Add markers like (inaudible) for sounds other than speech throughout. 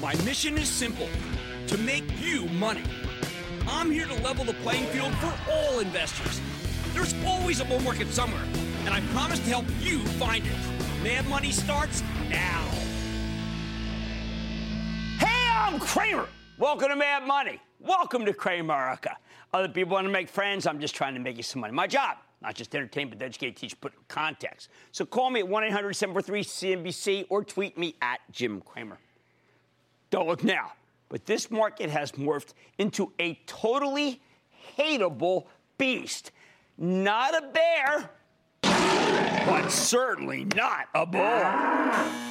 My mission is simple to make you money. I'm here to level the playing field for all investors. There's always a bull market somewhere, and I promise to help you find it. Mad Money starts now. Hey, I'm Cramer. Welcome to Mad Money. Welcome to Cramerica. Other people want to make friends. I'm just trying to make you some money. My job, not just entertain, but educate, teach, put in context. So call me at 1 800 743 CNBC or tweet me at Jim Cramer. Don't look now. But this market has morphed into a totally hateable beast. Not a bear, but certainly not a bull.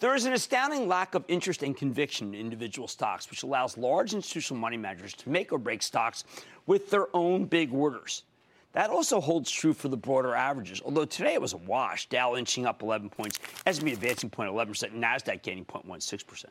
There is an astounding lack of interest and conviction in individual stocks, which allows large institutional money managers to make or break stocks with their own big orders. That also holds true for the broader averages, although today it was a wash. Dow inching up 11 points, S&P advancing 0.11%, NASDAQ gaining 0.16%.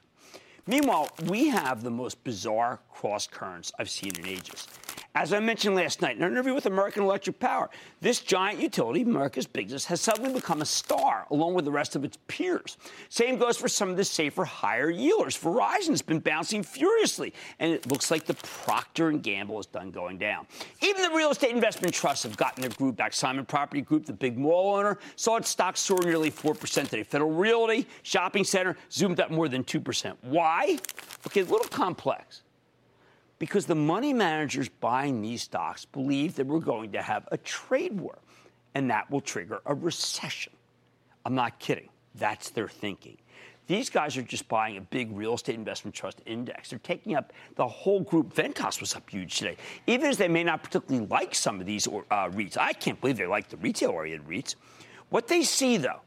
Meanwhile, we have the most bizarre cross currents I've seen in ages. As I mentioned last night in an interview with American Electric Power, this giant utility, America's biggest, has suddenly become a star along with the rest of its peers. Same goes for some of the safer, higher yielders. Verizon's been bouncing furiously, and it looks like the Procter and Gamble is done going down. Even the real estate investment trusts have gotten their group back. Simon Property Group, the big mall owner, saw its stock soar nearly 4% today. Federal Realty, shopping center, zoomed up more than 2%. Why? Okay, a little complex because the money managers buying these stocks believe that we're going to have a trade war and that will trigger a recession. I'm not kidding. That's their thinking. These guys are just buying a big real estate investment trust index. They're taking up the whole group. Ventas was up huge today. Even as they may not particularly like some of these uh, REITs, I can't believe they like the retail oriented REITs. What they see, though,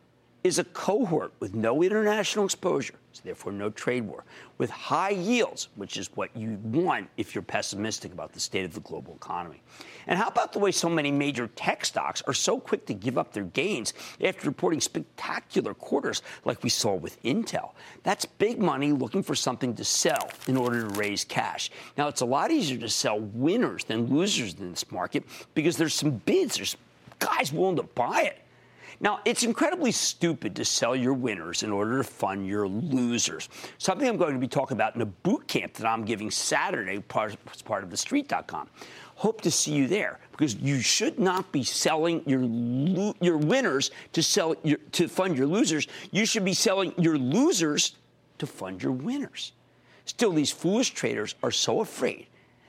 is a cohort with no international exposure, so therefore no trade war, with high yields, which is what you want if you're pessimistic about the state of the global economy. And how about the way so many major tech stocks are so quick to give up their gains after reporting spectacular quarters like we saw with Intel? That's big money looking for something to sell in order to raise cash. Now, it's a lot easier to sell winners than losers in this market because there's some bids, there's guys willing to buy it. Now, it's incredibly stupid to sell your winners in order to fund your losers. Something I'm going to be talking about in a boot camp that I'm giving Saturday as part of the street.com. Hope to see you there because you should not be selling your lo- your winners to sell your, to fund your losers. You should be selling your losers to fund your winners. Still, these foolish traders are so afraid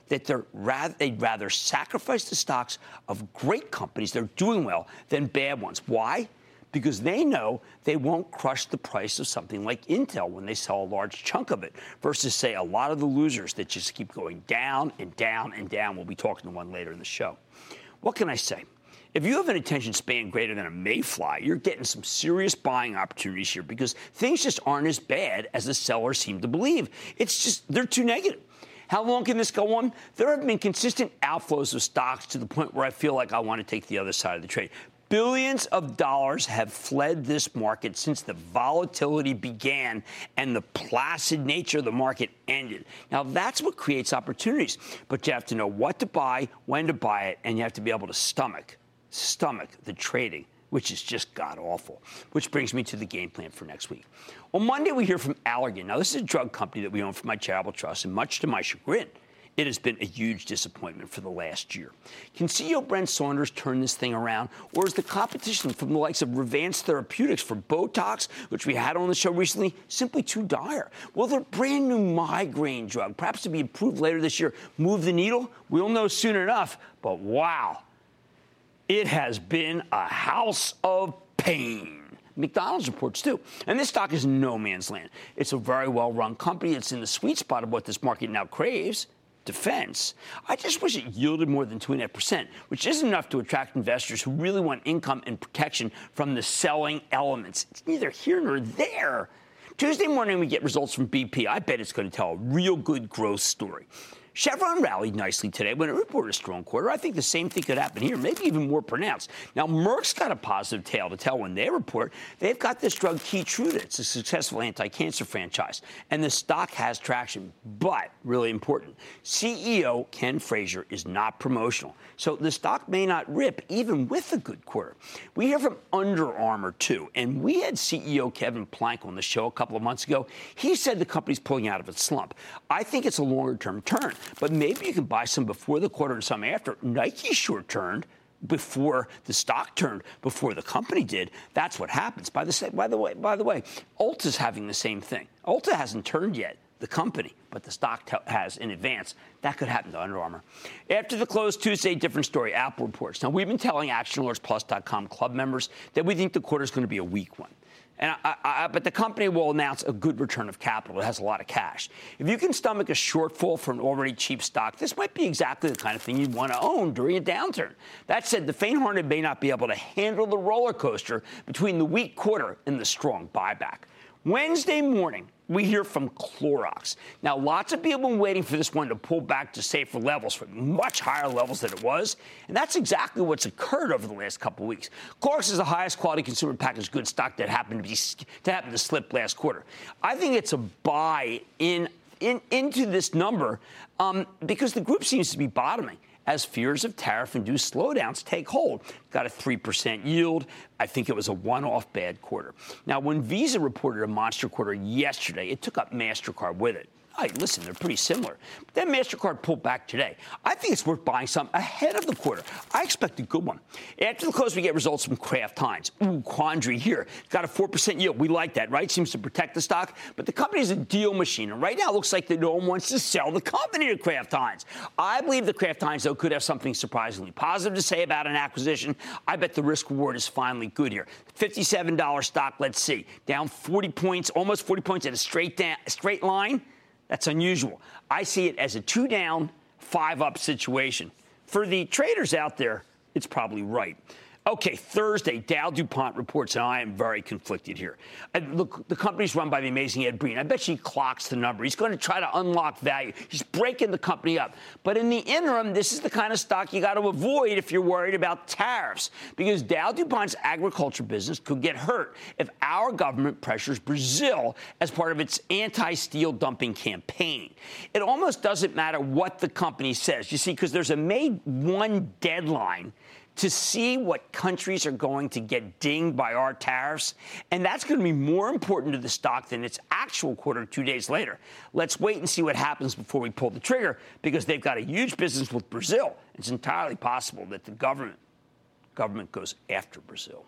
that they're rather, they'd rather sacrifice the stocks of great companies that are doing well than bad ones. Why? Because they know they won't crush the price of something like Intel when they sell a large chunk of it, versus, say, a lot of the losers that just keep going down and down and down. We'll be talking to one later in the show. What can I say? If you have an attention span greater than a mayfly, you're getting some serious buying opportunities here because things just aren't as bad as the sellers seem to believe. It's just, they're too negative. How long can this go on? There have been consistent outflows of stocks to the point where I feel like I want to take the other side of the trade. Billions of dollars have fled this market since the volatility began and the placid nature of the market ended. Now, that's what creates opportunities, but you have to know what to buy, when to buy it, and you have to be able to stomach, stomach the trading which is just god awful. Which brings me to the game plan for next week. On Monday, we hear from Allergan. Now, this is a drug company that we own for my charitable trust, and much to my chagrin, it has been a huge disappointment for the last year. Can CEO Brent Saunders turn this thing around, or is the competition from the likes of Revance Therapeutics for Botox, which we had on the show recently, simply too dire? Will their brand new migraine drug, perhaps to be approved later this year, move the needle? We'll know soon enough, but wow, it has been a house of pain. McDonald's reports too. And this stock is no man's land. It's a very well run company. It's in the sweet spot of what this market now craves defense. I just wish it yielded more than 2.5%, which isn't enough to attract investors who really want income and protection from the selling elements. It's neither here nor there. Tuesday morning, we get results from BP. I bet it's going to tell a real good growth story. Chevron rallied nicely today when it reported a strong quarter. I think the same thing could happen here, maybe even more pronounced. Now, Merck's got a positive tale to tell when they report. They've got this drug Keytruda. It's a successful anti-cancer franchise, and the stock has traction. But really important, CEO Ken Frazier is not promotional, so the stock may not rip even with a good quarter. We hear from Under Armour too, and we had CEO Kevin Plank on the show a couple of months ago. He said the company's pulling out of its slump. I think it's a longer-term turn. But maybe you can buy some before the quarter and some after. Nike short turned before the stock turned, before the company did. That's what happens. By the, by the way, by the way, Ulta's having the same thing. Ulta hasn't turned yet, the company, but the stock t- has in advance. That could happen to Under Armour. After the close Tuesday, different story. Apple reports. Now we've been telling ActionAlertsPlus.com club members that we think the quarter is going to be a weak one. And I, I, but the company will announce a good return of capital. It has a lot of cash. If you can stomach a shortfall for an already cheap stock, this might be exactly the kind of thing you'd want to own during a downturn. That said, the faint-hearted may not be able to handle the roller coaster between the weak quarter and the strong buyback. Wednesday morning, we hear from Clorox. Now, lots of people have been waiting for this one to pull back to safer levels, for much higher levels than it was. And that's exactly what's occurred over the last couple of weeks. Clorox is the highest quality consumer packaged goods stock that happened to be to happen to slip last quarter. I think it's a buy in, in into this number um, because the group seems to be bottoming as fears of tariff induced slowdowns take hold. Got a 3% yield. I think it was a one off bad quarter. Now, when Visa reported a monster quarter yesterday, it took up MasterCard with it. Hey, listen, they're pretty similar. Then MasterCard pulled back today. I think it's worth buying some ahead of the quarter. I expect a good one. After the close, we get results from Kraft Heinz. Ooh, quandary here. Got a 4% yield. We like that, right? Seems to protect the stock. But the company's a deal machine. And right now, it looks like that no one wants to sell the company to Kraft Heinz. I believe the Kraft Heinz, though, could have something surprisingly positive to say about an acquisition. I bet the risk reward is finally good here. $57 stock, let's see. Down 40 points, almost 40 points at a straight, down, straight line. That's unusual. I see it as a two down, five up situation. For the traders out there, it's probably right. Okay, Thursday, Dow DuPont reports, and I am very conflicted here. And look, the company's run by the amazing Ed Breen. I bet she clocks the number. He's going to try to unlock value. He's breaking the company up. But in the interim, this is the kind of stock you got to avoid if you're worried about tariffs, because Dow DuPont's agriculture business could get hurt if our government pressures Brazil as part of its anti steel dumping campaign. It almost doesn't matter what the company says, you see, because there's a May 1 deadline to see what countries are going to get dinged by our tariffs. And that's going to be more important to the stock than its actual quarter two days later. Let's wait and see what happens before we pull the trigger because they've got a huge business with Brazil. It's entirely possible that the government government goes after Brazil.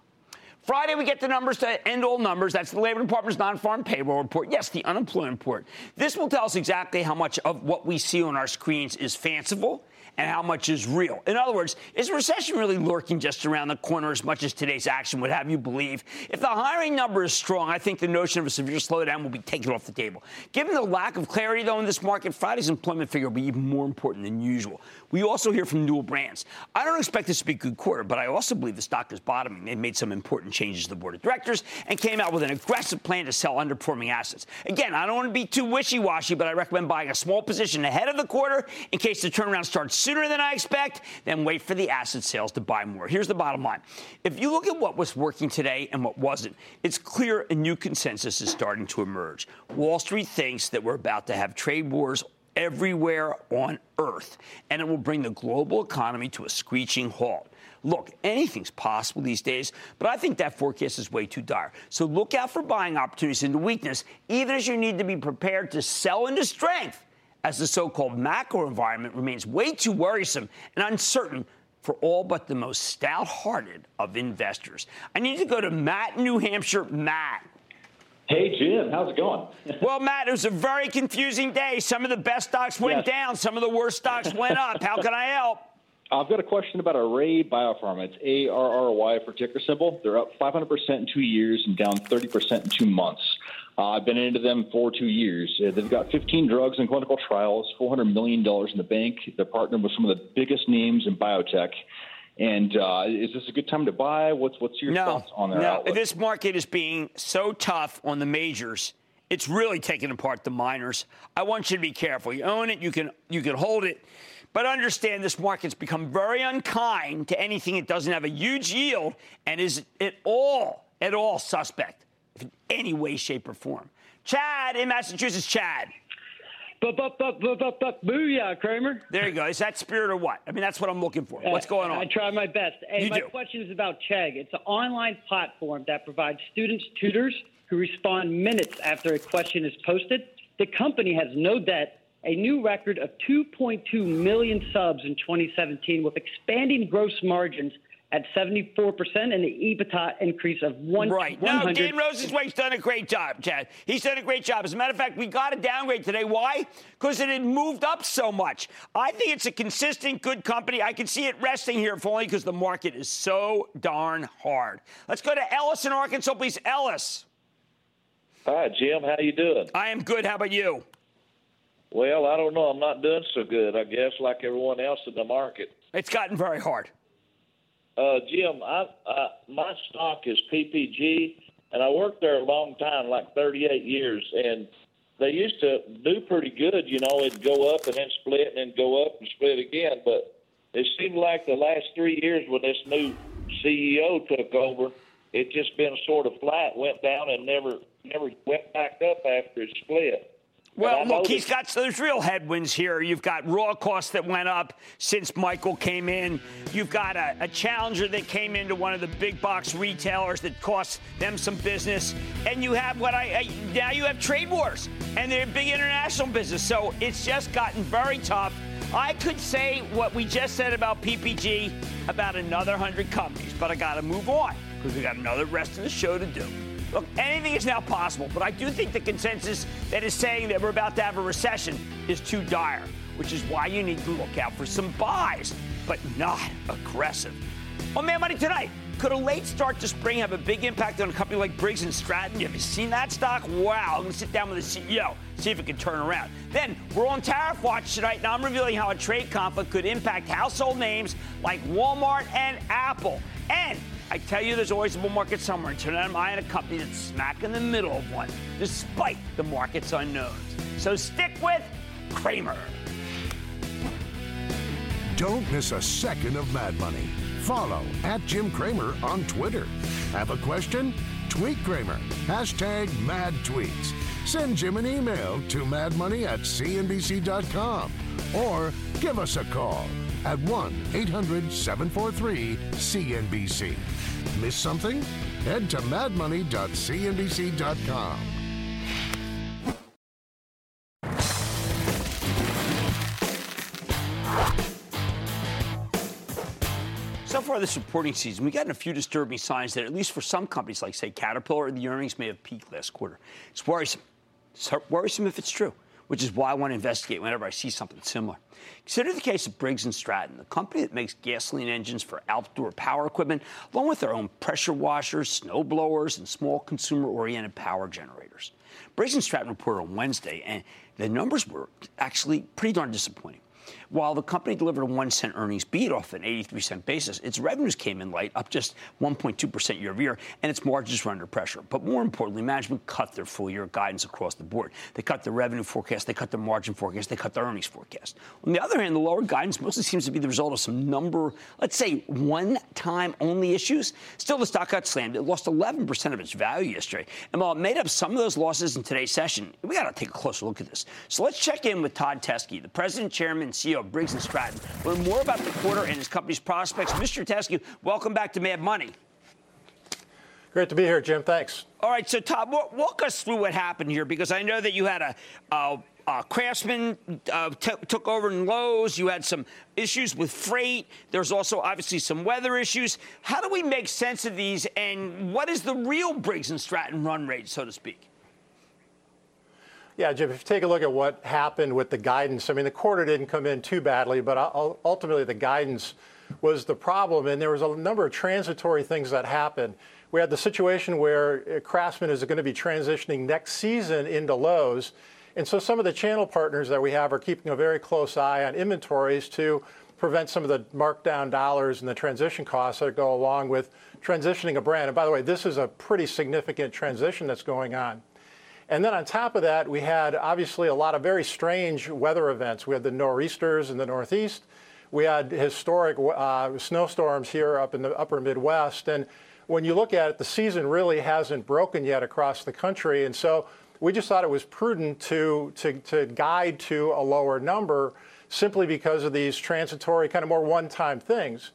Friday, we get the numbers to end all numbers. That's the Labor Department's non farm payroll report. Yes, the unemployment report. This will tell us exactly how much of what we see on our screens is fanciful and how much is real. In other words, is recession really lurking just around the corner as much as today's action would have you believe? If the hiring number is strong, I think the notion of a severe slowdown will be taken off the table. Given the lack of clarity, though, in this market, Friday's employment figure will be even more important than usual. We also hear from Newell Brands. I don't expect this to be a good quarter, but I also believe the stock is bottoming. They made some important changes to the board of directors and came out with an aggressive plan to sell underperforming assets. Again, I don't want to be too wishy washy, but I recommend buying a small position ahead of the quarter in case the turnaround starts sooner than I expect, then wait for the asset sales to buy more. Here's the bottom line. If you look at what was working today and what wasn't, it's clear a new consensus is starting to emerge. Wall Street thinks that we're about to have trade wars everywhere on earth, and it will bring the global economy to a screeching halt. Look, anything's possible these days, but I think that forecast is way too dire. So look out for buying opportunities into weakness, even as you need to be prepared to sell into strength as the so called macro environment remains way too worrisome and uncertain for all but the most stout hearted of investors. I need to go to Matt, New Hampshire. Matt. Hey, Jim, how's it going? (laughs) well, Matt, it was a very confusing day. Some of the best stocks went yes. down, some of the worst stocks went up. How can I help? I've got a question about Array BioPharma. It's A R R Y for ticker symbol. They're up 500% in two years and down 30% in two months. Uh, I've been into them for two years. Uh, they've got 15 drugs in clinical trials, $400 million in the bank. They're partnered with some of the biggest names in biotech. And uh, is this a good time to buy? What's what's your no, thoughts on that? No, outlook? this market is being so tough on the majors. It's really taking apart the minors. I want you to be careful. You own it, you can you can hold it, but understand this market's become very unkind to anything that doesn't have a huge yield and is at all at all suspect in any way, shape, or form. Chad in Massachusetts, Chad. Booyah, Cramer. There you go. Is that spirit or what? I mean, that's what I'm looking for. Uh, What's going on? I, I try my best. Hey, you my do. question is about Chegg. It's an online platform that provides students tutors who respond minutes after a question is posted. The company has no debt, a new record of 2.2 million subs in 2017 with expanding gross margins – at 74% and the EBITDA increase of one. Right. No, Dean Rosensweig's done a great job, Chad. He's done a great job. As a matter of fact, we got a downgrade today. Why? Because it had moved up so much. I think it's a consistent, good company. I can see it resting here, if only because the market is so darn hard. Let's go to Ellis in Arkansas, please. Ellis. Hi, Jim. How you doing? I am good. How about you? Well, I don't know. I'm not doing so good, I guess, like everyone else in the market. It's gotten very hard. Uh, Jim, I, I, my stock is PPG, and I worked there a long time, like 38 years, and they used to do pretty good. You know, it'd go up and then split, and then go up and split again. But it seemed like the last three years, when this new CEO took over, it just been sort of flat, went down, and never never went back up after it split. Well, look, he's got there's real headwinds here. You've got raw costs that went up since Michael came in. You've got a, a, challenger that came into one of the big box retailers that cost them some business, and you have what I, I now you have trade wars, and they're big international business. So it's just gotten very tough. I could say what we just said about PPG about another hundred companies, but I got to move on because we got another rest of the show to do. Look, anything is now possible, but I do think the consensus that is saying that we're about to have a recession is too dire, which is why you need to look out for some buys, but not aggressive. On Mad Money tonight, could a late start to spring have a big impact on a company like Briggs and Stratton? Have you seen that stock? Wow, I'm to sit down with the CEO, see if it can turn around. Then we're on Tariff Watch tonight, and I'm revealing how a trade conflict could impact household names like Walmart and Apple. And I tell you, there's always a bull market somewhere. And tonight I'm eyeing a company that's smack in the middle of one, despite the market's unknowns. So stick with Cramer. Don't miss a second of Mad Money. Follow at Jim Cramer on Twitter. Have a question? Tweet Cramer. Hashtag mad tweets. Send Jim an email to madmoney at cnbc.com or give us a call at 1 800 743 CNBC. Miss something? Head to madmoney.cnbc.com. So far this reporting season, we've gotten a few disturbing signs that, at least for some companies like, say, Caterpillar, the earnings may have peaked last quarter. It's worrisome. It's worrisome if it's true which is why I want to investigate whenever I see something similar. Consider the case of Briggs & Stratton, the company that makes gasoline engines for outdoor power equipment, along with their own pressure washers, snow blowers, and small consumer-oriented power generators. Briggs & Stratton reported on Wednesday, and the numbers were actually pretty darn disappointing. While the company delivered a one cent earnings beat off an 83 cent basis, its revenues came in light, up just 1.2% year over year, and its margins were under pressure. But more importantly, management cut their full year guidance across the board. They cut their revenue forecast, they cut their margin forecast, they cut their earnings forecast. On the other hand, the lower guidance mostly seems to be the result of some number, let's say, one time only issues. Still, the stock got slammed. It lost 11% of its value yesterday. And while it made up some of those losses in today's session, we got to take a closer look at this. So let's check in with Todd Teske, the president, chairman, and CEO of Briggs & Stratton. Learn more about the quarter and his company's prospects. Mr. Teske, welcome back to Mad Money. Great to be here, Jim. Thanks. All right, so Todd, walk us through what happened here because I know that you had a, a uh, Craftsman uh, t- took over in Lowe's. You had some issues with freight. There's also obviously some weather issues. How do we make sense of these? And what is the real Briggs and Stratton run rate, so to speak? Yeah, Jim, if you take a look at what happened with the guidance, I mean, the quarter didn't come in too badly, but ultimately the guidance was the problem. And there was a number of transitory things that happened. We had the situation where uh, Craftsman is going to be transitioning next season into Lowe's. And so some of the channel partners that we have are keeping a very close eye on inventories to prevent some of the markdown dollars and the transition costs that go along with transitioning a brand. And by the way, this is a pretty significant transition that's going on. And then on top of that, we had obviously a lot of very strange weather events. We had the nor'easters in the Northeast. We had historic uh, snowstorms here up in the upper Midwest. And when you look at it, the season really hasn't broken yet across the country. And so we just thought it was prudent to, to, to guide to a lower number simply because of these transitory, kind of more one time things.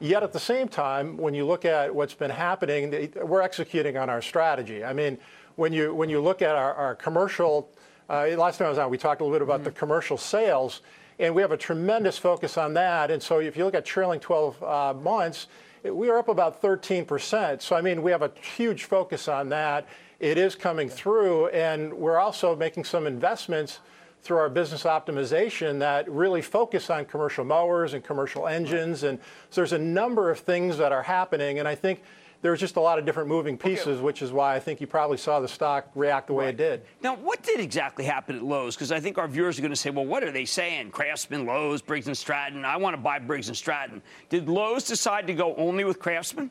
Yet at the same time, when you look at what's been happening, we're executing on our strategy. I mean, when you, when you look at our, our commercial, uh, last time I was on, we talked a little bit about mm-hmm. the commercial sales, and we have a tremendous focus on that. And so if you look at trailing 12 uh, months, we are up about 13%. So, I mean, we have a huge focus on that it is coming through, and we're also making some investments through our business optimization that really focus on commercial mowers and commercial engines. And so there's a number of things that are happening, and I think there's just a lot of different moving pieces, okay. which is why I think you probably saw the stock react the way right. it did. Now, what did exactly happen at Lowe's? Because I think our viewers are going to say, well, what are they saying? Craftsman, Lowe's, Briggs and Stratton. I want to buy Briggs and Stratton. Did Lowe's decide to go only with Craftsman?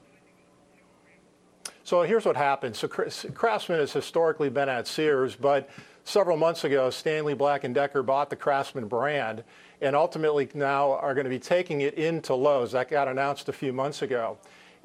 So here's what happened. So Craftsman has historically been at Sears, but several months ago, Stanley Black & Decker bought the Craftsman brand and ultimately now are going to be taking it into Lowe's. That got announced a few months ago.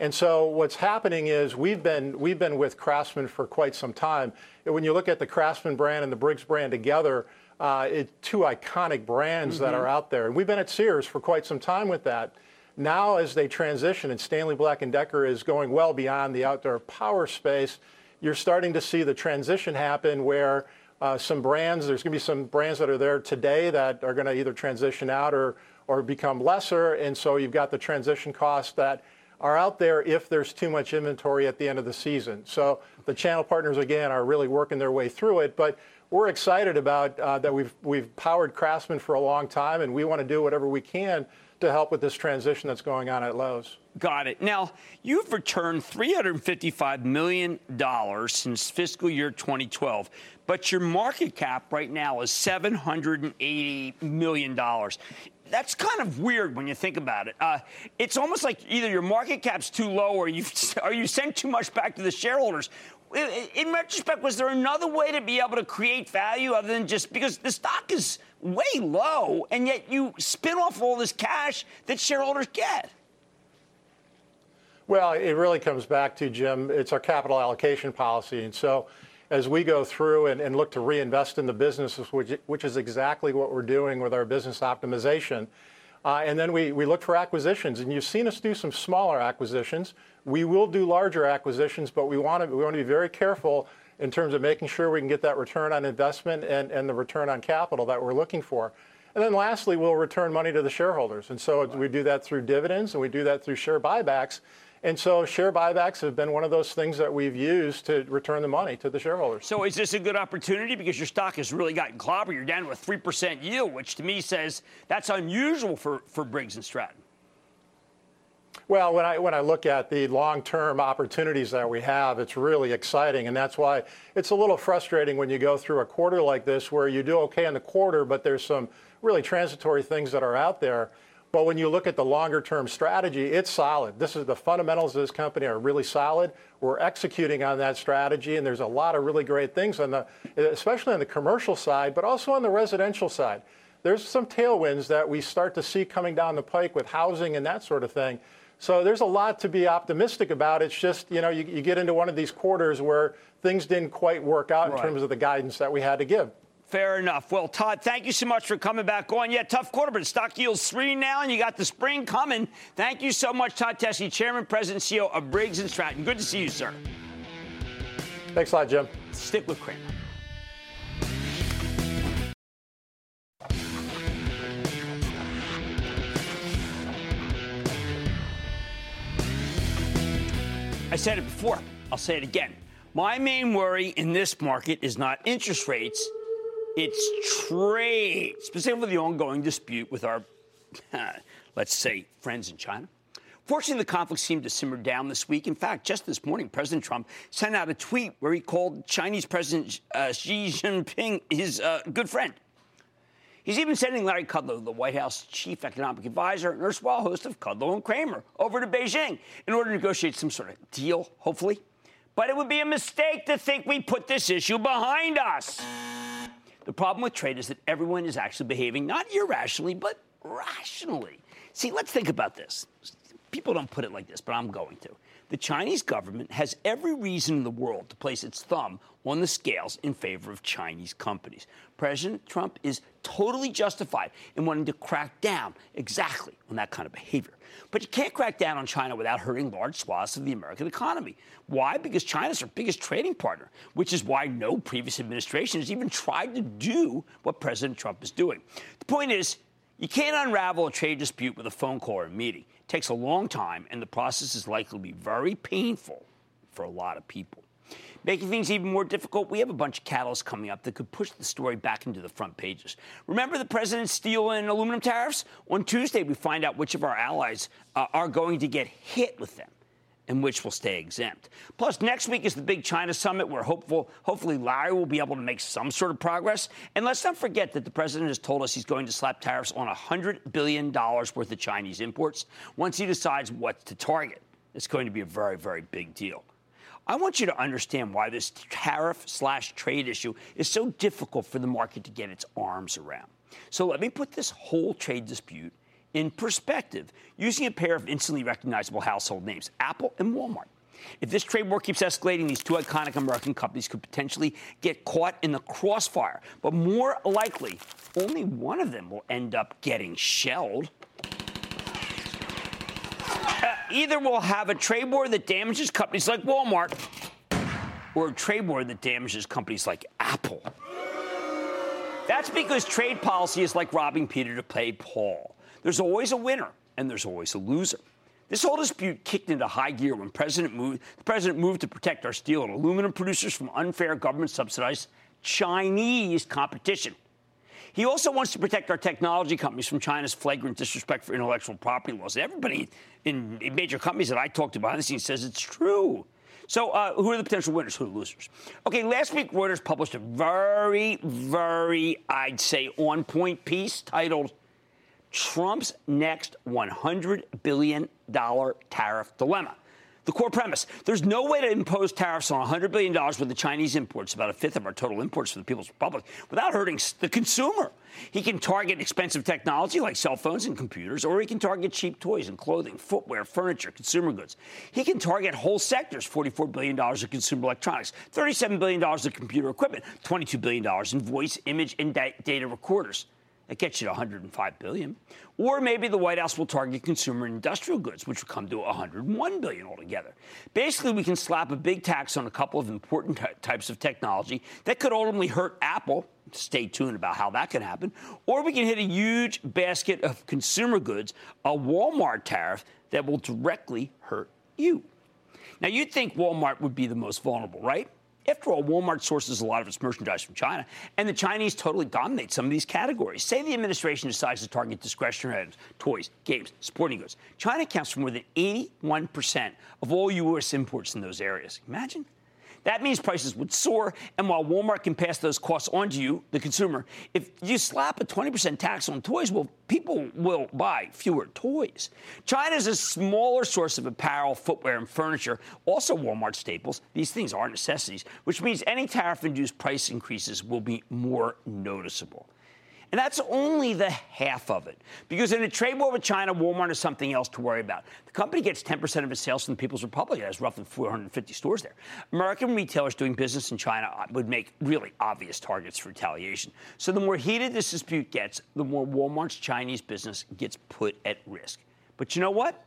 And so what's happening is we've been we've been with Craftsman for quite some time. When you look at the Craftsman brand and the Briggs brand together, uh, it's two iconic brands mm-hmm. that are out there. And we've been at Sears for quite some time with that. Now, as they transition, and Stanley Black & Decker is going well beyond the outdoor power space, you're starting to see the transition happen where uh, some brands, there's going to be some brands that are there today that are going to either transition out or, or become lesser. And so you've got the transition cost that are out there if there's too much inventory at the end of the season. So the channel partners, again, are really working their way through it. But we're excited about uh, that we've, we've powered Craftsman for a long time, and we want to do whatever we can to help with this transition that's going on at Lowe's. Got it. Now, you've returned $355 million since fiscal year 2012, but your market cap right now is $780 million. That's kind of weird when you think about it. Uh, it's almost like either your market cap's too low or you (laughs) or you sent too much back to the shareholders in retrospect, was there another way to be able to create value other than just because the stock is way low, and yet you spin off all this cash that shareholders get? Well, it really comes back to, Jim, it's our capital allocation policy. And so as we go through and, look to reinvest in the businesses, which, is exactly what we're doing with our business optimization, uh, and then we, look for acquisitions. And you've seen us do some smaller acquisitions. We will do larger acquisitions, but we want to, we want to be very careful in terms of making sure we can get that return on investment and, and the return on capital that we're looking for. And then lastly, we'll return money to the shareholders. And so we do that through dividends and we do that through share buybacks. And so share buybacks have been one of those things that we've used to return the money to the shareholders. So is this a good opportunity because your stock has really gotten clobbered? You're down to a 3% yield, which to me says that's unusual for, for Briggs & Stratton. Well, when I when I look at the long-term opportunities that we have, it's really exciting, and that's why it's a little frustrating when you go through a quarter like this, where you do okay in the quarter, but there's some really transitory things that are out there. But when you look at the longer-term strategy, it's solid. This is the fundamentals of this company are really solid. We're executing on that strategy, and there's a lot of really great things on the, especially on the commercial side, but also on the residential side. There's some tailwinds that we start to see coming down the pike with housing and that sort of thing. So there's a lot to be optimistic about. It's just, you know, you, you get into one of these quarters where things didn't quite work out in terms of the guidance that we had to give. Fair enough. Well, Todd, thank you so much for coming back on. Yeah, tough quarter, but stock yields three now, and you got the spring coming. Thank you so much, Todd Teske, Chairman, President, CEO of Briggs and Stratton. Good to see you, sir. Thanks a lot, Jim. Stick with Cramer. I said it before. I'll say it again. My main worry in this market is not interest rates, it's trade, specifically the ongoing dispute with our, (laughs) let's say, friends in China. Fortunately, the conflict seemed to simmer down this week. In fact, just this morning, President Trump sent out a tweet where he called Chinese President uh, Xi Jinping his uh, good friend. He's even sending Larry Kudlow, the White House chief economic advisor and erstwhile host of Kudlow and Cramer, over to Beijing in order to negotiate some sort of deal, hopefully. But it would be a mistake to think we put this issue behind us. The problem with trade is that everyone is actually behaving not irrationally, but rationally. See, let's think about this. People don't put it like this, but I'm going to. The Chinese government has every reason in the world to place its thumb on the scales in favor of Chinese companies. President Trump is totally justified in wanting to crack down exactly on that kind of behavior. But you can't crack down on China without hurting large swaths of the American economy. Why? Because China's our biggest trading partner, which is why no previous administration has even tried to do what President Trump is doing. The point is, you can't unravel a trade dispute with a phone call or a meeting. Takes a long time, and the process is likely to be very painful for a lot of people. Making things even more difficult, we have a bunch of catalysts coming up that could push the story back into the front pages. Remember the president's steel and aluminum tariffs? On Tuesday, we find out which of our allies uh, are going to get hit with them and which will stay exempt. Plus, next week is the big China summit where hopeful, hopefully Larry will be able to make some sort of progress. And let's not forget that the president has told us he's going to slap tariffs on $100 billion worth of Chinese imports once he decides what to target. It's going to be a very, very big deal. I want you to understand why this tariff slash trade issue is so difficult for the market to get its arms around. So let me put this whole trade dispute in perspective using a pair of instantly recognizable household names Apple and Walmart. If this trade war keeps escalating, these two iconic American companies could potentially get caught in the crossfire. But more likely, only one of them will end up getting shelled. Uh, either we'll have a trade war that damages companies like Walmart or a trade war that damages companies like Apple. That's because trade policy is like robbing Peter to pay Paul. There's always a winner and there's always a loser. This whole dispute kicked into high gear when President moved, the president moved to protect our steel and aluminum producers from unfair government subsidized Chinese competition. He also wants to protect our technology companies from China's flagrant disrespect for intellectual property laws. Everybody in major companies that I talked to behind the scenes says it's true. So, uh, who are the potential winners? Who are the losers? Okay, last week Reuters published a very, very, I'd say, on point piece titled Trump's next $100 billion tariff dilemma. The core premise there's no way to impose tariffs on $100 billion worth of Chinese imports, about a fifth of our total imports for the People's Republic, without hurting the consumer. He can target expensive technology like cell phones and computers, or he can target cheap toys and clothing, footwear, furniture, consumer goods. He can target whole sectors $44 billion of consumer electronics, $37 billion of computer equipment, $22 billion in voice, image, and data recorders. That gets you to 105 billion. Or maybe the White House will target consumer and industrial goods, which would come to 101 billion altogether. Basically, we can slap a big tax on a couple of important types of technology that could ultimately hurt Apple. Stay tuned about how that can happen. Or we can hit a huge basket of consumer goods, a Walmart tariff that will directly hurt you. Now, you'd think Walmart would be the most vulnerable, right? After all, Walmart sources a lot of its merchandise from China, and the Chinese totally dominate some of these categories. Say the administration decides to target discretionary items, toys, games, sporting goods. China accounts for more than 81% of all U.S. imports in those areas. Imagine that means prices would soar, and while Walmart can pass those costs on to you, the consumer, if you slap a 20% tax on toys, well, people will buy fewer toys. China is a smaller source of apparel, footwear, and furniture, also Walmart staples. These things are necessities, which means any tariff induced price increases will be more noticeable. And that's only the half of it. Because in a trade war with China, Walmart is something else to worry about. The company gets 10% of its sales from the People's Republic. It has roughly 450 stores there. American retailers doing business in China uh, would make really obvious targets for retaliation. So the more heated this dispute gets, the more Walmart's Chinese business gets put at risk. But you know what?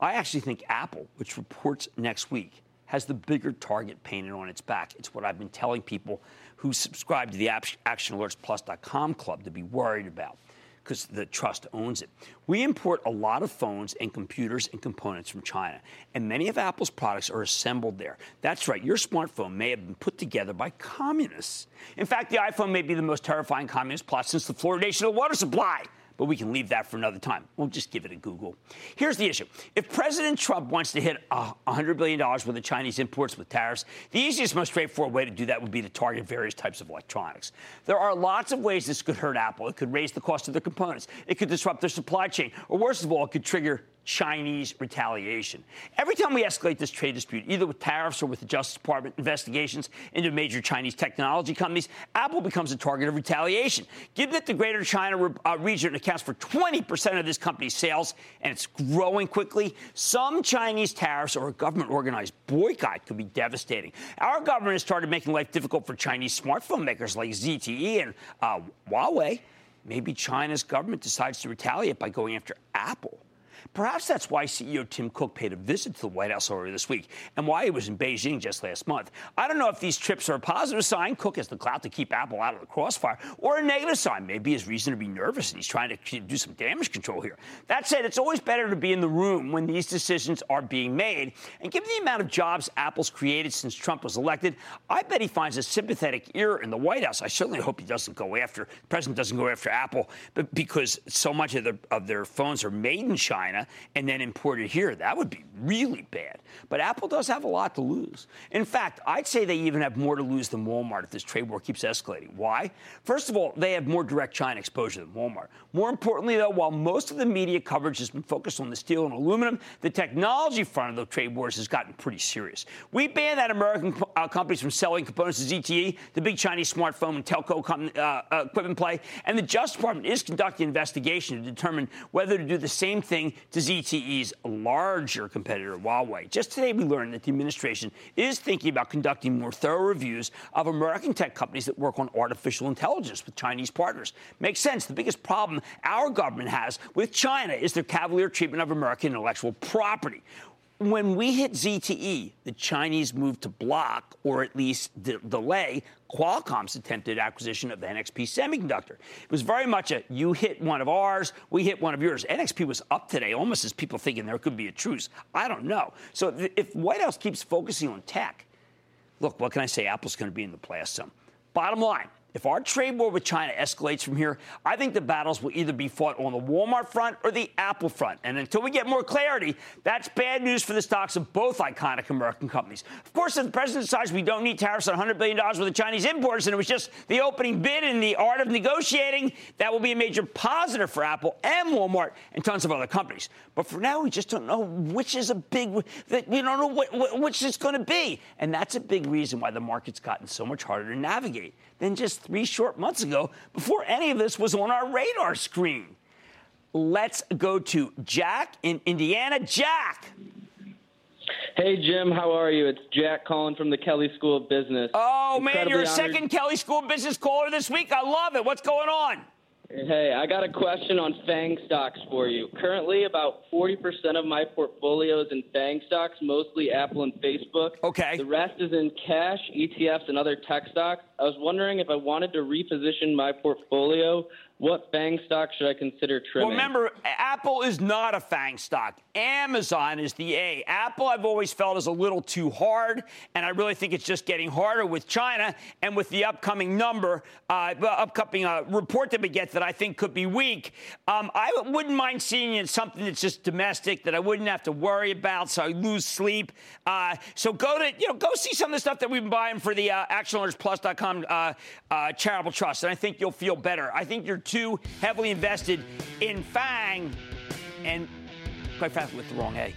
I actually think Apple, which reports next week, has the bigger target painted on its back. It's what I've been telling people who subscribe to the ActionAlertsPlus.com club to be worried about because the trust owns it. We import a lot of phones and computers and components from China, and many of Apple's products are assembled there. That's right, your smartphone may have been put together by communists. In fact, the iPhone may be the most terrifying communist plot since the fluoridation of the water supply but we can leave that for another time. We'll just give it a Google. Here's the issue if President Trump wants to hit $100 billion worth of Chinese imports with tariffs, the easiest, most straightforward way to do that would be to target various types of electronics. There are lots of ways this could hurt Apple. It could raise the cost of their components, it could disrupt their supply chain, or worst of all, it could trigger Chinese retaliation. Every time we escalate this trade dispute, either with tariffs or with the Justice Department investigations into major Chinese technology companies, Apple becomes a target of retaliation. Given that the Greater China uh, region accounts for 20% of this company's sales and it's growing quickly, some Chinese tariffs or a government organized boycott could be devastating. Our government has started making life difficult for Chinese smartphone makers like ZTE and uh, Huawei. Maybe China's government decides to retaliate by going after Apple. Perhaps that's why CEO Tim Cook paid a visit to the White House earlier this week and why he was in Beijing just last month. I don't know if these trips are a positive sign, Cook has the clout to keep Apple out of the crossfire, or a negative sign. Maybe has reason to be nervous and he's trying to do some damage control here. That said, it's always better to be in the room when these decisions are being made. And given the amount of jobs Apple's created since Trump was elected, I bet he finds a sympathetic ear in the White House. I certainly hope he doesn't go after, the president doesn't go after Apple, but because so much of, of their phones are made in China and then imported here. That would be really bad. But Apple does have a lot to lose. In fact, I'd say they even have more to lose than Walmart if this trade war keeps escalating. Why? First of all, they have more direct China exposure than Walmart. More importantly, though, while most of the media coverage has been focused on the steel and aluminum, the technology front of the trade wars has gotten pretty serious. We banned that American uh, companies from selling components to ZTE, the big Chinese smartphone and telco com- uh, uh, equipment play, and the Justice Department is conducting an investigation to determine whether to do the same thing to ZTE's larger competitor, Huawei. Just today, we learned that the administration is thinking about conducting more thorough reviews of American tech companies that work on artificial intelligence with Chinese partners. Makes sense. The biggest problem our government has with China is their cavalier treatment of American intellectual property when we hit ZTE, the Chinese moved to block or at least de- delay Qualcomm's attempted acquisition of NXP Semiconductor. It was very much a you hit one of ours, we hit one of yours. NXP was up today, almost as people thinking there could be a truce. I don't know. So th- if White House keeps focusing on tech, look, what can I say? Apple's going to be in the play some. Bottom line, if our trade war with China escalates from here, I think the battles will either be fought on the Walmart front or the Apple front. And until we get more clarity, that's bad news for the stocks of both iconic American companies. Of course, if the president decides we don't need tariffs on $100 billion worth of Chinese imports and it was just the opening bid in the art of negotiating, that will be a major positive for Apple and Walmart and tons of other companies. But for now, we just don't know which is a big, we don't know which it's going to be. And that's a big reason why the market's gotten so much harder to navigate than just three short months ago before any of this was on our radar screen. Let's go to Jack in Indiana. Jack. Hey, Jim, how are you? It's Jack calling from the Kelley School of Business. Oh, Incredibly man, you're a honored. second Kelley School of Business caller this week. I love it. What's going on? Hey, I got a question on FANG stocks for you. Currently, about 40% of my portfolio is in FANG stocks, mostly Apple and Facebook. Okay. The rest is in cash, ETFs, and other tech stocks. I was wondering if I wanted to reposition my portfolio, what FANG stock should I consider trimming? Well, remember, Apple is not a FANG stock. Amazon is the A. Apple, I've always felt, is a little too hard, and I really think it's just getting harder with China and with the upcoming number, uh, upcoming uh, report that we get that I think could be weak. Um, I wouldn't mind seeing it something that's just domestic that I wouldn't have to worry about, so I lose sleep. Uh, so go to, you know, go see some of the stuff that we've been buying for the uh, ActionAlertsPlus.com uh, uh, charitable trust, and I think you'll feel better. I think you're heavily invested in FANG and quite frankly, with the wrong A.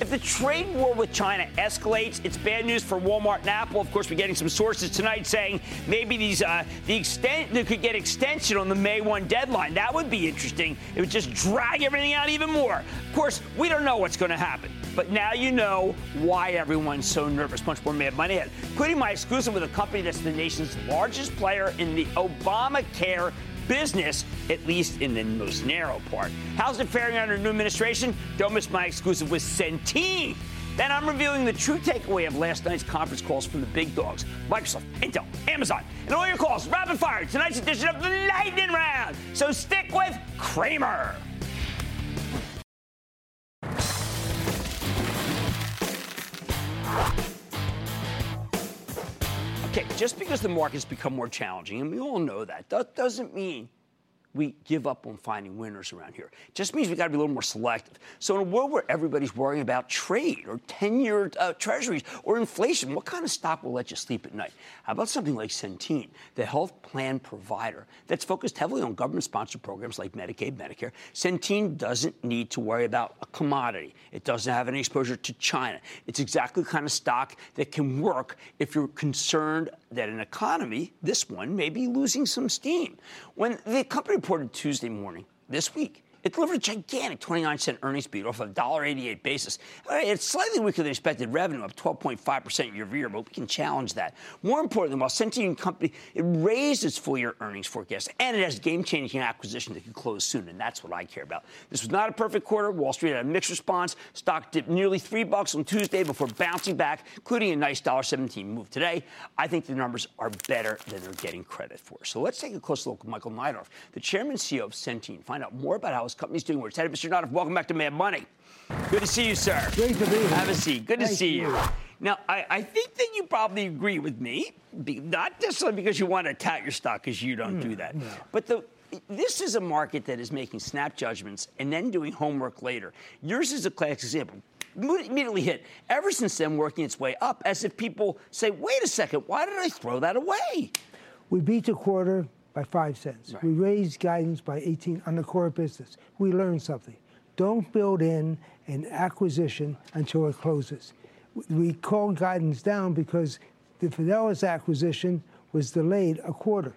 If the trade war with China escalates, it's bad news for Walmart and Apple. Of course, we're getting some sources tonight saying maybe these uh, the extent they could get extension on the May 1 deadline. That would be interesting. It would just drag everything out even more. Of course, we don't know what's going to happen, but now you know why everyone's so nervous. Much more Mad Money ahead, including my exclusive with a company that's the nation's largest player in the Obamacare business, at least in the most narrow part. How's it faring under new administration? Don't miss my exclusive with Centene. Then I'm revealing the true takeaway of last night's conference calls from the big dogs Microsoft, Intel, Amazon, and all your calls rapid fire tonight's edition of the Lightning Round. So stick with Cramer. Okay, just because the market's become more challenging, and we all know that, that doesn't mean we give up on finding winners around here. It just means we got to be a little more selective. So, in a world where everybody's worrying about trade or 10 year uh, treasuries or inflation, what kind of stock will let you sleep at night? How about something like Centene, the health plan provider that's focused heavily on government sponsored programs like Medicaid, Medicare? Centene doesn't need to worry about a commodity, it doesn't have any exposure to China. It's exactly the kind of stock that can work if you're concerned that an economy, this one, may be losing some steam. When the company reported Tuesday morning this week, it delivered a gigantic 29 cent earnings beat off of a $1.88 basis. It's slightly weaker than expected revenue, up 12.5% year over year, but we can challenge that. More importantly, while Centene Company it raised its full year earnings forecast, and it has game changing acquisition that could close soon, and that's what I care about. This was not a perfect quarter. Wall Street had a mixed response. Stock dipped nearly three bucks on Tuesday before bouncing back, including a nice $1.17 move today. I think the numbers are better than they're getting credit for. So let's take a close look at Michael Neidorff, the chairman and CEO of Centene, find out more about how his company's doing. We're excited, Mr. Neidorff. Welcome back to Mad Money. Good to see you, sir. Great to be here. Have a seat. Good Thank to see you. you. Now, I, I think that you probably agree with me, be, not necessarily because you want to tout your stock, because you don't do hmm, that, but the this is a market that is making snap judgments and then doing homework later. Yours is a classic example. Immediately hit. Ever since then, working its way up, as if people say, "Wait a second, why did I throw that away?" We beat the quarter by five cents. We raised guidance by 18 on the core business. We learned something. Don't build in an acquisition until it closes. We called guidance down because the Fidelis acquisition was delayed a quarter.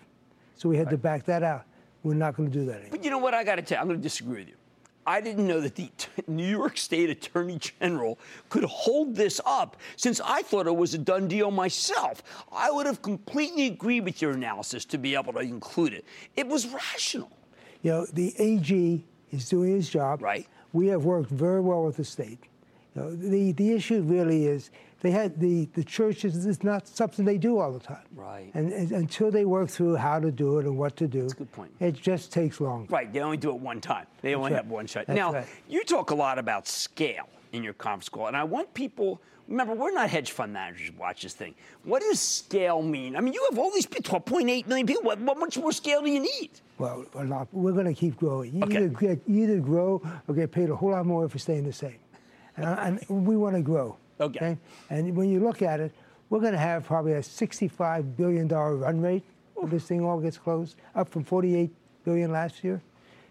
So we had to back that out. We're not going to do that anymore. But you know what? I got to tell you, I'm going to disagree with you. I didn't know that the t- (laughs) New York State Attorney General could hold this up since I thought it was a done deal myself. I would have completely agreed with your analysis to be able to include it. It was rational. You know, the AG is doing his job. Right. We have worked very well with the state. You know, the, the issue really is they had the, the churches, it's not something they do all the time. Right. And, and until they work through how to do it and what to do, That's a good point. it just takes long. Right. They only do it one time. They only right. have one shot. That's now, right. you talk a lot about scale in your conference call, and I want people. Remember, we're not hedge fund managers. Watch this thing. What does scale mean? I mean, you have all these people, 12.8 million people. What, what much more scale do you need? Well, a lot. We're going to keep growing. You Okay. either, get, either grow or get paid a whole lot more if you're staying the same. And, I- and we want to grow. Okay. And when you look at it, we're going to have probably a $65 billion run rate when this thing all gets closed, up from 48 billion last year.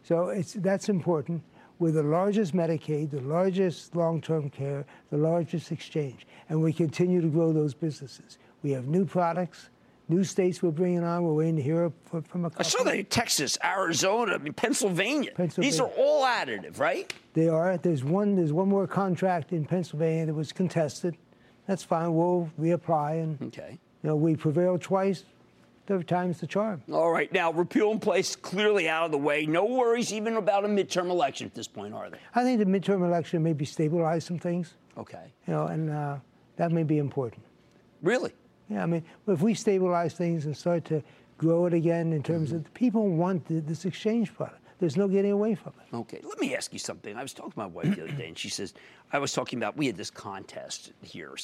So it's that's important. We're the largest Medicaid, the largest long-term care, the largest exchange, and we continue to grow those businesses. We have new products, new states we're bringing on. We're waiting to hear from a I couple. saw that Texas, Arizona, I mean, Pennsylvania. These are all additive, right? They are. There's one. There's one more contract in Pennsylvania that was contested. That's fine. We'll reapply, and Okay. you know we prevailed twice. Third time's the charm. All right. Now, repeal in place, clearly out of the way. No worries even about a midterm election at this point, are there? I think the midterm election maybe stabilize some things. Okay. You know, and uh, that may be important. Really? Yeah, I mean, if we stabilize things and start to grow it again in terms mm-hmm. of people want this exchange product. There's no getting away from it. Okay, let me ask you something. I was talking to my wife the other day, and she says, I was talking about, we had this contest here.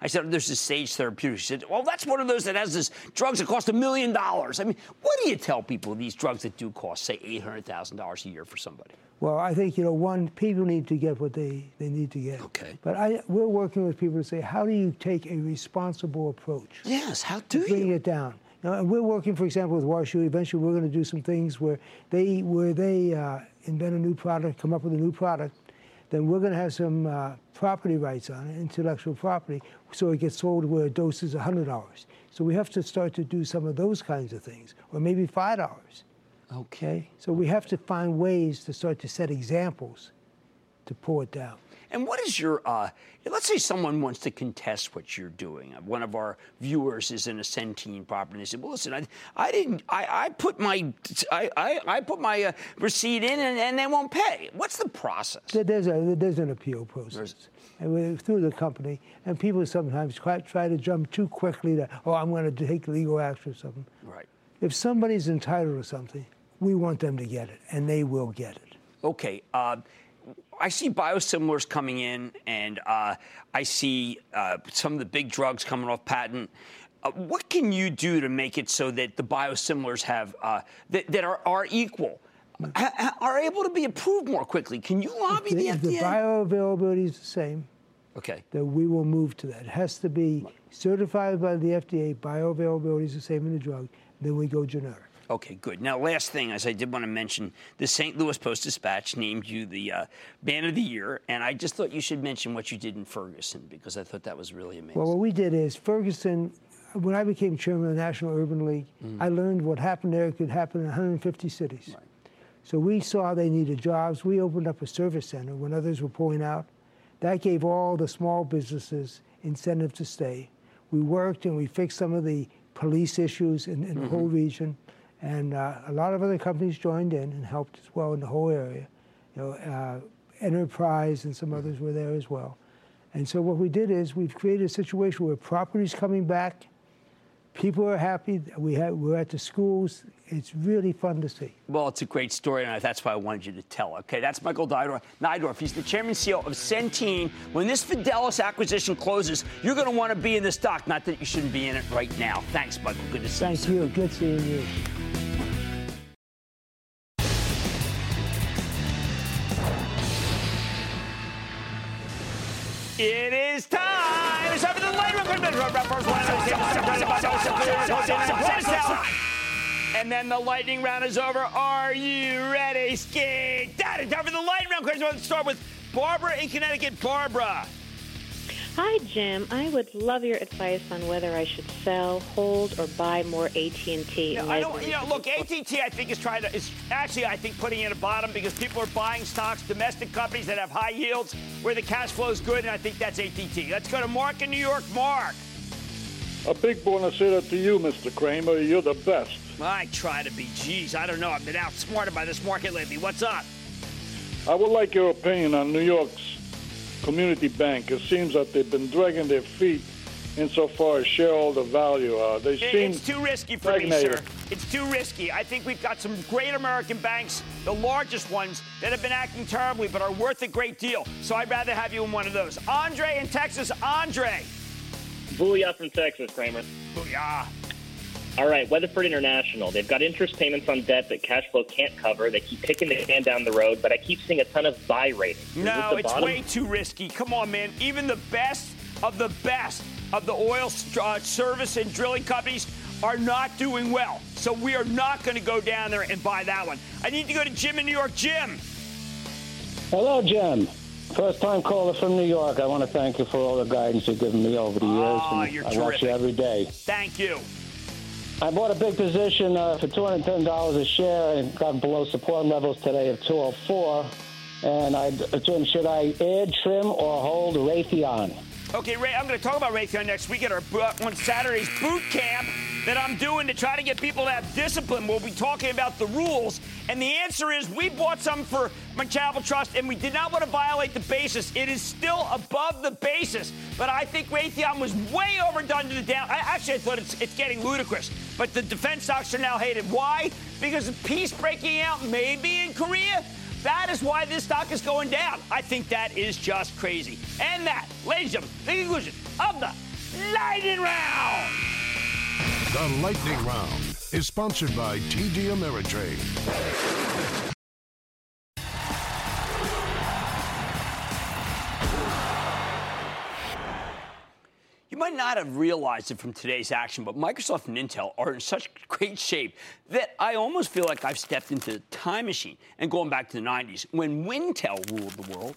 I said, there's this Sage Therapeutics. She said, well, that's one of those that has this drugs that cost a million dollars. I mean, what do you tell people these drugs that do cost, say, $800,000 a year for somebody? Well, I think, you know, one, people need to get what they, they need to get. Okay. But I, we're working with people to say, how do you take a responsible approach? Yes, how do bring you? Bring it down. Now, and we're working, for example, with WashU. Eventually, we're going to do some things where they where they uh, invent a new product, come up with a new product. Then we're going to have some uh, property rights on it, intellectual property, so it gets sold where a dose is $100. So we have to start to do some of those kinds of things, or maybe $5. Okay. So we have to find ways to start to set examples to pull it down. And what is your, uh, let's say someone wants to contest what you're doing. One of our viewers is in a Centene property. And they said, well, listen, I, I didn't, I, I put my, I, I, I put my uh, receipt in and, and, they won't pay. What's the process? There's, a, there's an appeal process. And through the company, and people sometimes try, try to jump too quickly to, oh, I'm going to take legal action or something. Right. If somebody's entitled to something, we want them to get it, and they will get it. Okay. Uh, I see biosimilars coming in, and uh, I see uh, some of the big drugs coming off patent. Uh, what can you do to make it so that the biosimilars have uh, that, that are, are equal? Ha, are able to be approved more quickly? Can you lobby the, the, the FDA? The bioavailability is the same. Okay. That we will move to that. It has to be certified by the FDA. Bioavailability is the same in the drug. Then we go generic. Okay, good. Now, last thing, as I did want to mention, the St. Louis Post Dispatch named you the uh, Man of the Year, and I just thought you should mention what you did in Ferguson because I thought that was really amazing. Well, what we did is Ferguson. When I became chairman of the National Urban League, mm-hmm. I learned what happened there could happen in 150 cities. Right. So we saw they needed jobs. We opened up a service center when others were pulling out. That gave all the small businesses incentive to stay. We worked and we fixed some of the police issues in, in mm-hmm. the whole region. And uh, a lot of other companies joined in and helped as well in the whole area. You know, uh, Enterprise and some others were there as well. And so what we did is we've created a situation where property's coming back, people are happy. We have, we're at the schools. It's really fun to see. Well, it's a great story, and that's why I wanted you to tell. Okay, that's Michael Neidorff. He's the chairman and CEO of Centene. When this Fidelis acquisition closes, you're going to want to be in the stock. Not that you shouldn't be in it right now. Thanks, Michael. Good to see Thank you. Thank you. Good seeing you. It is time. It's time for the lightning round. And then the lightning round is over. Are you ready, Ski? Daddy, time for the lightning round. Let's start with Barbara in Connecticut. Barbara. Hi, Jim. I would love your advice on whether I should sell, hold, or buy more AT&T. Yeah, I don't, you know, look, AT&T, I think is trying to is actually I think putting in a bottom because people are buying stocks, domestic companies that have high yields where the cash flow is good, and I think that's AT&T. Let's go to Mark in New York. Mark. A big bonacera to you, Mr. Cramer. You're the best. I try to be. Jeez, I don't know. I've been outsmarted by this market lately. What's up? I would like your opinion on New York's community bank. It seems that they've been dragging their feet insofar as shareholder value. Uh, they seem it's too risky for stagnated. me, sir. It's too risky. I think we've got some great American banks, the largest ones, that have been acting terribly but are worth a great deal. So I'd rather have you in one of those. Andre in Texas. Andre. Booyah from Texas, Cramer. Booyah. All right, Weatherford International. They've got interest payments on debt that cash flow can't cover. They keep kicking the can down the road, but I keep seeing a ton of buy ratings. No, it's bottom? way too risky. Come on, man. Even the best of the best of the oil uh, service and drilling companies are not doing well. So we are not going to go down there and buy that one. I need to go to Jim in New York. Jim. Hello, Jim. First time caller from New York. I want to thank you for all the guidance you've given me over the years. Oh, you're I terrific. watch you every day. Thank you. I bought a big position uh, for $210 a share and got below support levels today of 204. And I, Jim, should I add, trim, or hold Raytheon? Okay, Ray, I'm going to talk about Raytheon next week at our on Saturday's boot camp that I'm doing to try to get people to have discipline. We'll be talking about the rules. And the answer is we bought some for Charitable Trust, and we did not want to violate the basis. It is still above the basis. But I think Raytheon was way overdone to the down. I, actually, I thought it's, it's getting ludicrous. But the defense stocks are now hated. Why? Because of peace breaking out, maybe in Korea. That is why this stock is going down. I think that is just crazy. And that, ladies and gentlemen, the conclusion of the lightning round. The lightning round is sponsored by TD Ameritrade. You might not have realized it from today's action, but Microsoft and Intel are in such great shape that I almost feel like I've stepped into the time machine and going back to the 90s when Wintel ruled the world.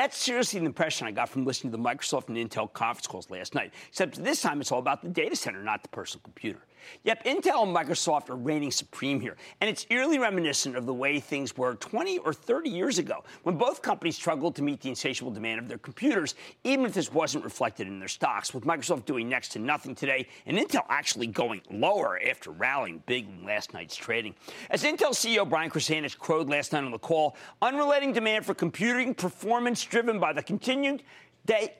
That's seriously the impression I got from listening to the Microsoft and Intel conference calls last night, except this time it's all about the data center, not the personal computer. Yep, Intel and Microsoft are reigning supreme here, and it's eerily reminiscent of the way things were 20 or 30 years ago when both companies struggled to meet the insatiable demand of their computers, even if this wasn't reflected in their stocks, with Microsoft doing next to nothing today and Intel actually going lower after rallying big in last night's trading. As Intel CEO Brian Krzanich crowed last night on the call, unrelenting demand for computing performance driven by the continued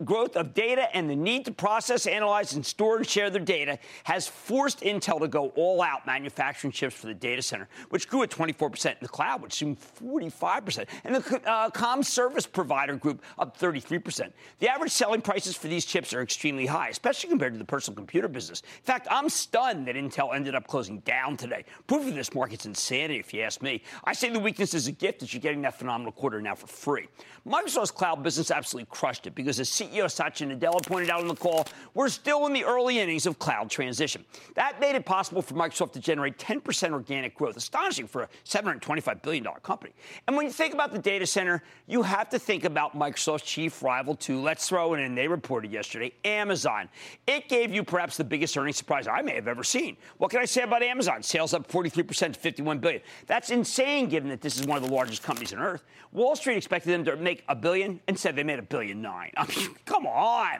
growth of data and the need to process, analyze, and store and share their data has forced Intel to go all out manufacturing chips for the data center, which grew at 24% in the cloud, which seemed 45%, and the uh, com service provider group up 33%. The average selling prices for these chips are extremely high, especially compared to the personal computer business. In fact, I'm stunned that Intel ended up closing down today. Proof of this market's insanity, if you ask me. I say the weakness is a gift that you're getting that phenomenal quarter now for free. Microsoft's cloud business absolutely crushed it because as CEO Satya Nadella pointed out on the call, we're still in the early innings of cloud transition. That made it possible for Microsoft to generate 10% organic growth, astonishing for a $725 billion company. And when you think about the data center, you have to think about Microsoft's chief rival, too. Let's throw in. They reported yesterday Amazon. It gave you perhaps the biggest earnings surprise I may have ever seen. What can I say about Amazon? Sales up 43% to 51 billion. That's insane given that this is one of the largest companies on earth. Wall Street expected them to make a billion and said they made a billion nine. I (laughs) mean, come on.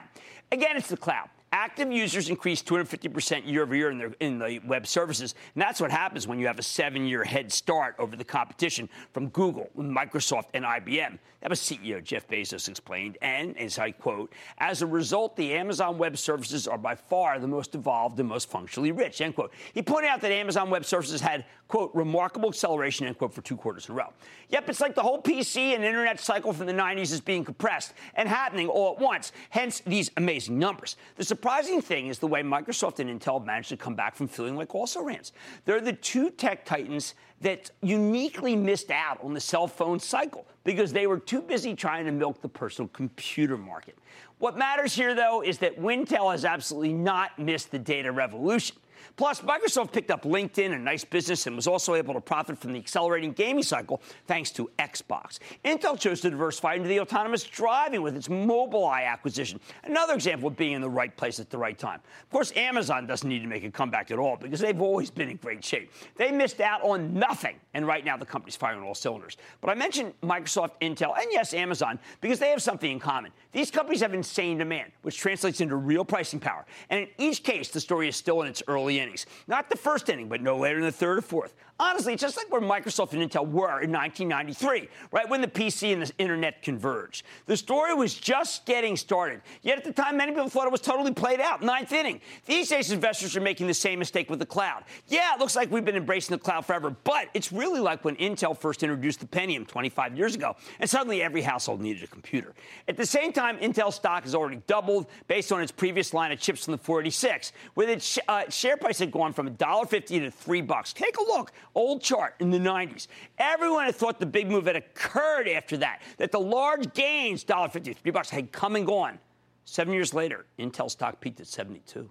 Again, it's the cloud. Active users increased 250% year over year in, their, in the web services. And that's what happens when you have a seven year head start over the competition from Google, Microsoft, and IBM. That was CEO Jeff Bezos explained. And, as I quote, as a result, the Amazon Web Services are by far the most evolved and most functionally rich, end quote. He pointed out that Amazon Web Services had, quote, remarkable acceleration, end quote, for two quarters in a row. Yep, it's like the whole PC and internet cycle from the 90s is being compressed and happening all at once, hence these amazing numbers. The surprising thing is the way Microsoft and Intel managed to come back from feeling like also rans. They're the two tech titans that uniquely missed out on the cell phone cycle because they were too busy trying to milk the personal computer market. What matters here, though, is that Wintel has absolutely not missed the data revolution. Plus, Microsoft picked up LinkedIn, a nice business, and was also able to profit from the accelerating gaming cycle thanks to Xbox. Intel chose to diversify into the autonomous driving with its Mobileye acquisition. Another example of being in the right place at the right time. Of course, Amazon doesn't need to make a comeback at all because they've always been in great shape. They missed out on nothing, and right now the company's firing all cylinders. But I mentioned Microsoft, Intel, and yes, Amazon because they have something in common. These companies have insane demand, which translates into real pricing power. And in each case, the story is still in its early innings. Not the first inning, but no later than the third or fourth. Honestly, it's just like where Microsoft and Intel were in 1993, right when the PC and the internet converged. The story was just getting started. Yet at the time, many people thought it was totally played out. Ninth inning. These days, investors are making the same mistake with the cloud. Yeah, it looks like we've been embracing the cloud forever, but it's really like when Intel first introduced the Pentium 25 years ago, and suddenly every household needed a computer. At the same time, Intel stock has already doubled based on its previous line of chips from the 486, with its uh, share price had gone from $1.50 to 3 bucks. Take a look old chart in the 90s. Everyone had thought the big move had occurred after that, that the large gains, $1.50, 3 bucks, had come and gone. Seven years later, Intel stock peaked at 72.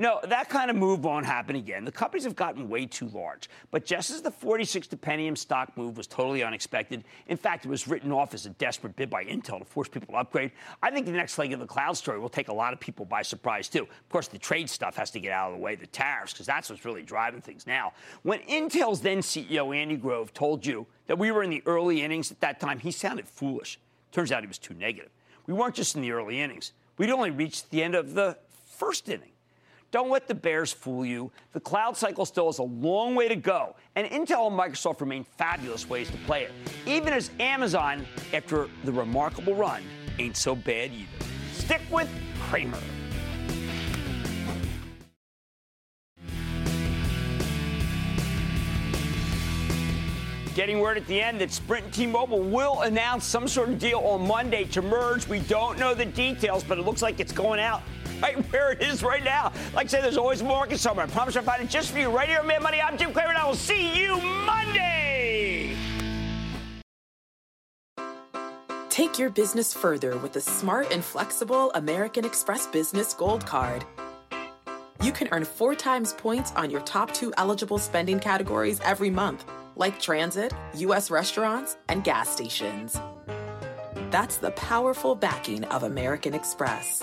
No, that kind of move won't happen again. The companies have gotten way too large. But just as the 46 to Pentium stock move was totally unexpected, in fact, it was written off as a desperate bid by Intel to force people to upgrade, I think the next leg of the cloud story will take a lot of people by surprise, too. Of course, the trade stuff has to get out of the way, the tariffs, because that's what's really driving things now. When Intel's then CEO, Andy Grove, told you that we were in the early innings at that time, he sounded foolish. Turns out he was too negative. We weren't just in the early innings, we'd only reached the end of the first inning. Don't let the bears fool you. The cloud cycle still has a long way to go, and Intel and Microsoft remain fabulous ways to play it, even as Amazon, after the remarkable run, ain't so bad either. Stick with Cramer. Getting word at the end that Sprint and T-Mobile will announce some sort of deal on Monday to merge. We don't know the details, but it looks like it's going out (laughs) right where it is right now. Like I said, there's always more market somewhere. I promise I'll find it just for you right here on Mad Money. I'm Jim Cramer, and I will see you Monday. Take your business further with the smart and flexible American Express Business Gold Card. You can earn four times points on your top two eligible spending categories every month, like transit, U.S. restaurants, and gas stations. That's the powerful backing of American Express.